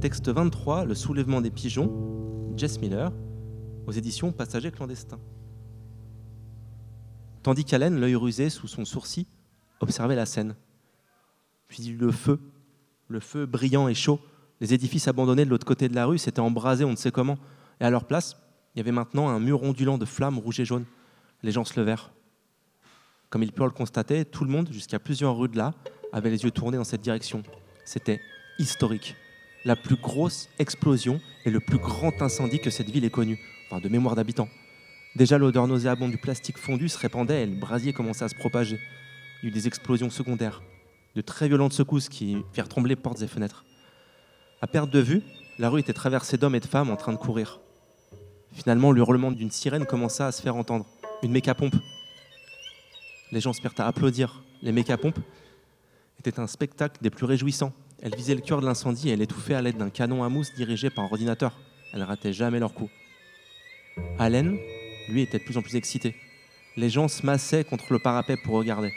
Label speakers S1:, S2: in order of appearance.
S1: Texte 23, Le soulèvement des pigeons, Jess Miller, aux éditions Passagers clandestins. Tandis qu'Allen, l'œil rusé sous son sourcil, observait la scène. Puis le feu, le feu brillant et chaud, les édifices abandonnés de l'autre côté de la rue s'étaient embrasés on ne sait comment, et à leur place, il y avait maintenant un mur ondulant de flammes rouges et jaunes. Les gens se levèrent. Comme il peut le constater, tout le monde, jusqu'à plusieurs rues de là, avait les yeux tournés dans cette direction. C'était historique. La plus grosse explosion et le plus grand incendie que cette ville ait connu, enfin de mémoire d'habitants. Déjà l'odeur nauséabonde du plastique fondu se répandait et le brasier commençait à se propager. Il y eut des explosions secondaires, de très violentes secousses qui firent trembler portes et fenêtres. À perte de vue, la rue était traversée d'hommes et de femmes en train de courir. Finalement, l'hurlement d'une sirène commença à se faire entendre. Une méca-pompe. Les gens se mirent à applaudir. Les méca-pompes étaient un spectacle des plus réjouissants. Elles visaient le cœur de l'incendie et elles l'étouffaient à l'aide d'un canon à mousse dirigé par un ordinateur. Elles rataient jamais leur coup. Allen, lui, était de plus en plus excité. Les gens se massaient contre le parapet pour regarder.